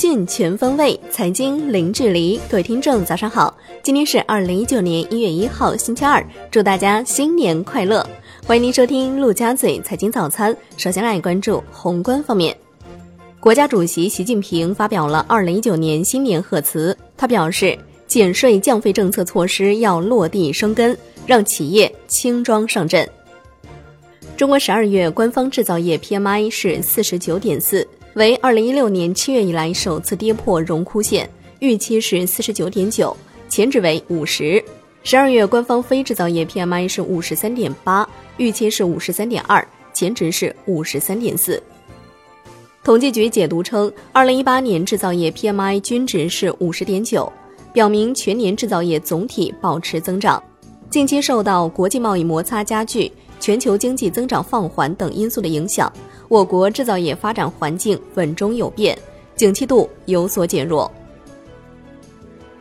讯全方位，财经零距离。各位听众，早上好！今天是二零一九年一月一号，星期二，祝大家新年快乐！欢迎您收听陆家嘴财经早餐。首先来关注宏观方面，国家主席习近平发表了二零一九年新年贺词。他表示，减税降费政策措施要落地生根，让企业轻装上阵。中国十二月官方制造业 PMI 是四十九点四。为二零一六年七月以来首次跌破荣枯线，预期是四十九点九，前值为五十。十二月官方非制造业 PMI 是五十三点八，预期是五十三点二，前值是五十三点四。统计局解读称，二零一八年制造业 PMI 均值是五十点九，表明全年制造业总体保持增长。近期受到国际贸易摩擦加剧、全球经济增长放缓等因素的影响。我国制造业发展环境稳中有变，景气度有所减弱。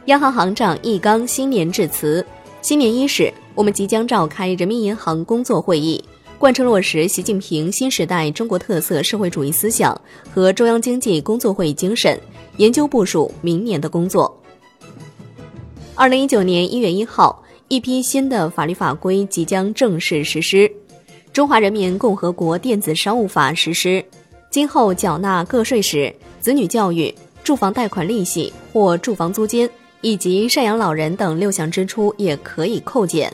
央行行长易纲新年致辞：新年伊始，我们即将召开人民银行工作会议，贯彻落实习近平新时代中国特色社会主义思想和中央经济工作会议精神，研究部署明年的工作。二零一九年一月一号，一批新的法律法规即将正式实施。中华人民共和国电子商务法实施，今后缴纳个税时，子女教育、住房贷款利息或住房租金以及赡养老人等六项支出也可以扣减。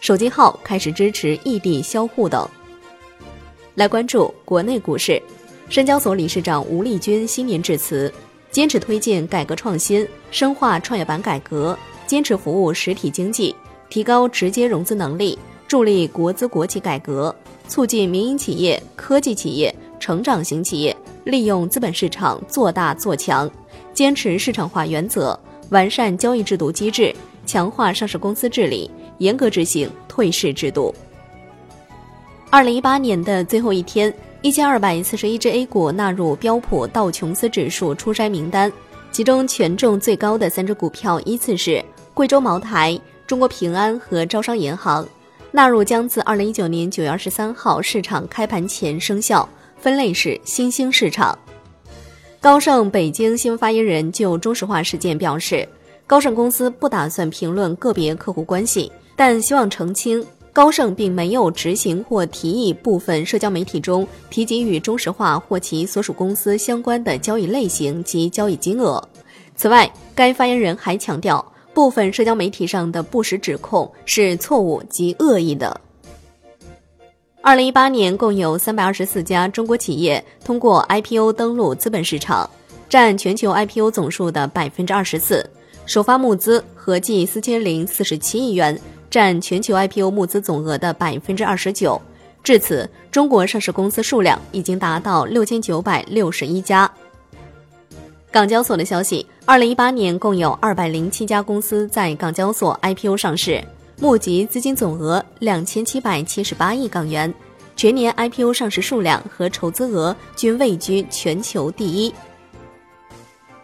手机号开始支持异地销户等。来关注国内股市，深交所理事长吴丽君新年致辞，坚持推进改革创新，深化创业板改革，坚持服务实体经济，提高直接融资能力。助力国资国企改革，促进民营企业、科技企业、成长型企业利用资本市场做大做强，坚持市场化原则，完善交易制度机制，强化上市公司治理，严格执行退市制度。二零一八年的最后一天，一千二百四十一只 A 股纳入标普道琼斯指数出筛名单，其中权重最高的三只股票依次是贵州茅台、中国平安和招商银行。纳入将自二零一九年九月二十三号市场开盘前生效，分类是新兴市场。高盛北京新闻发言人就中石化事件表示，高盛公司不打算评论个别客户关系，但希望澄清，高盛并没有执行或提议部分社交媒体中提及与中石化或其所属公司相关的交易类型及交易金额。此外，该发言人还强调。部分社交媒体上的不实指控是错误及恶意的。二零一八年共有三百二十四家中国企业通过 IPO 登陆资本市场，占全球 IPO 总数的百分之二十四，首发募资合计四千零四十七亿元，占全球 IPO 募资总额的百分之二十九。至此，中国上市公司数量已经达到六千九百六十一家。港交所的消息，二零一八年共有二百零七家公司在港交所 IPO 上市，募集资金总额两千七百七十八亿港元，全年 IPO 上市数量和筹资额均位居全球第一。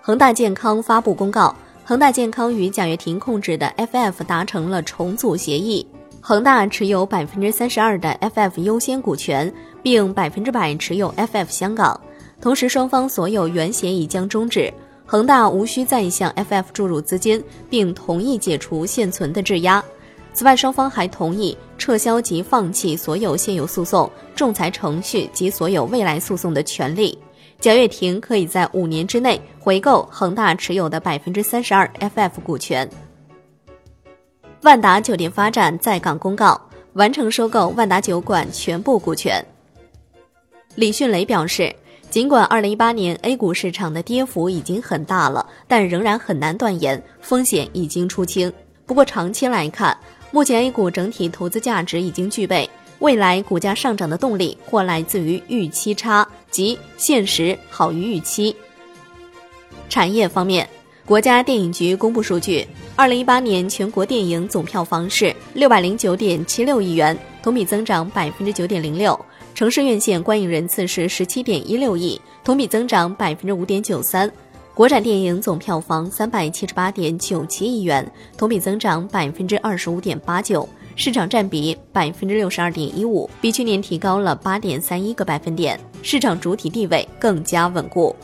恒大健康发布公告，恒大健康与贾跃亭控制的 FF 达成了重组协议，恒大持有百分之三十二的 FF 优先股权，并百分之百持有 FF 香港。同时，双方所有原协议将终止，恒大无需再向 FF 注入资金，并同意解除现存的质押。此外，双方还同意撤销及放弃所有现有诉讼、仲裁程序及所有未来诉讼的权利。贾跃亭可以在五年之内回购恒大持有的百分之三十二 FF 股权。万达酒店发展在港公告完成收购万达酒馆全部股权。李迅雷表示。尽管二零一八年 A 股市场的跌幅已经很大了，但仍然很难断言风险已经出清。不过长期来看，目前 A 股整体投资价值已经具备，未来股价上涨的动力或来自于预期差，即现实好于预期。产业方面，国家电影局公布数据，二零一八年全国电影总票房是六百零九点七六亿元，同比增长百分之九点零六。城市院线观影人次是十七点一六亿，同比增长百分之五点九三。国产电影总票房三百七十八点九七亿元，同比增长百分之二十五点八九，市场占比百分之六十二点一五，比去年提高了八点三一个百分点，市场主体地位更加稳固。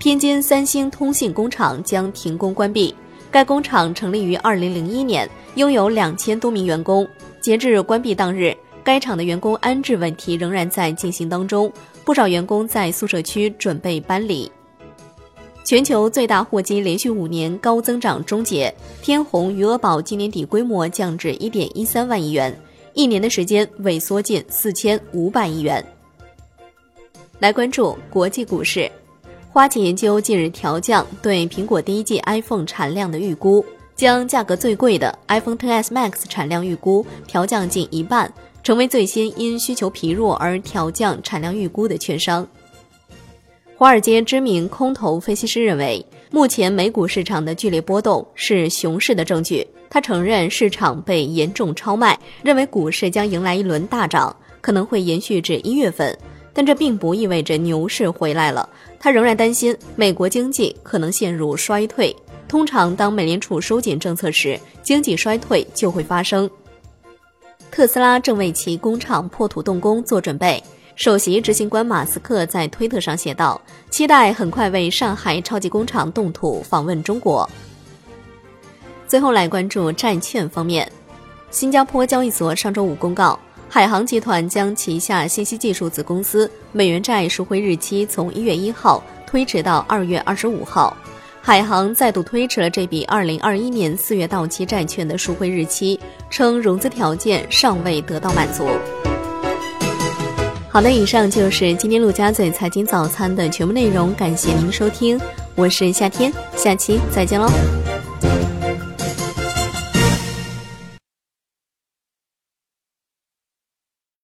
天津三星通信工厂将停工关闭。该工厂成立于二零零一年，拥有两千多名员工。截至关闭当日，该厂的员工安置问题仍然在进行当中，不少员工在宿舍区准备搬离。全球最大货机连续五年高增长终结，天虹余额宝今年底规模降至一点一三万亿元，一年的时间萎缩近四千五百亿元。来关注国际股市，花旗研究近日调降对苹果第一季 iPhone 产量的预估，将价格最贵的 iPhone XS Max 产量预估调降近一半，成为最先因需求疲弱而调降产量预估的券商。华尔街知名空头分析师认为，目前美股市场的剧烈波动是熊市的证据。他承认市场被严重超卖，认为股市将迎来一轮大涨，可能会延续至一月份。但这并不意味着牛市回来了。他仍然担心美国经济可能陷入衰退。通常，当美联储收紧政策时，经济衰退就会发生。特斯拉正为其工厂破土动工做准备。首席执行官马斯克在推特上写道：“期待很快为上海超级工厂动土，访问中国。”最后来关注债券方面，新加坡交易所上周五公告，海航集团将旗下信息技术子公司美元债赎回日期从一月一号推迟到二月二十五号。海航再度推迟了这笔二零二一年四月到期债券的赎回日期，称融资条件尚未得到满足。好的，以上就是今天陆家嘴财经早餐的全部内容，感谢您收听，我是夏天，下期再见喽。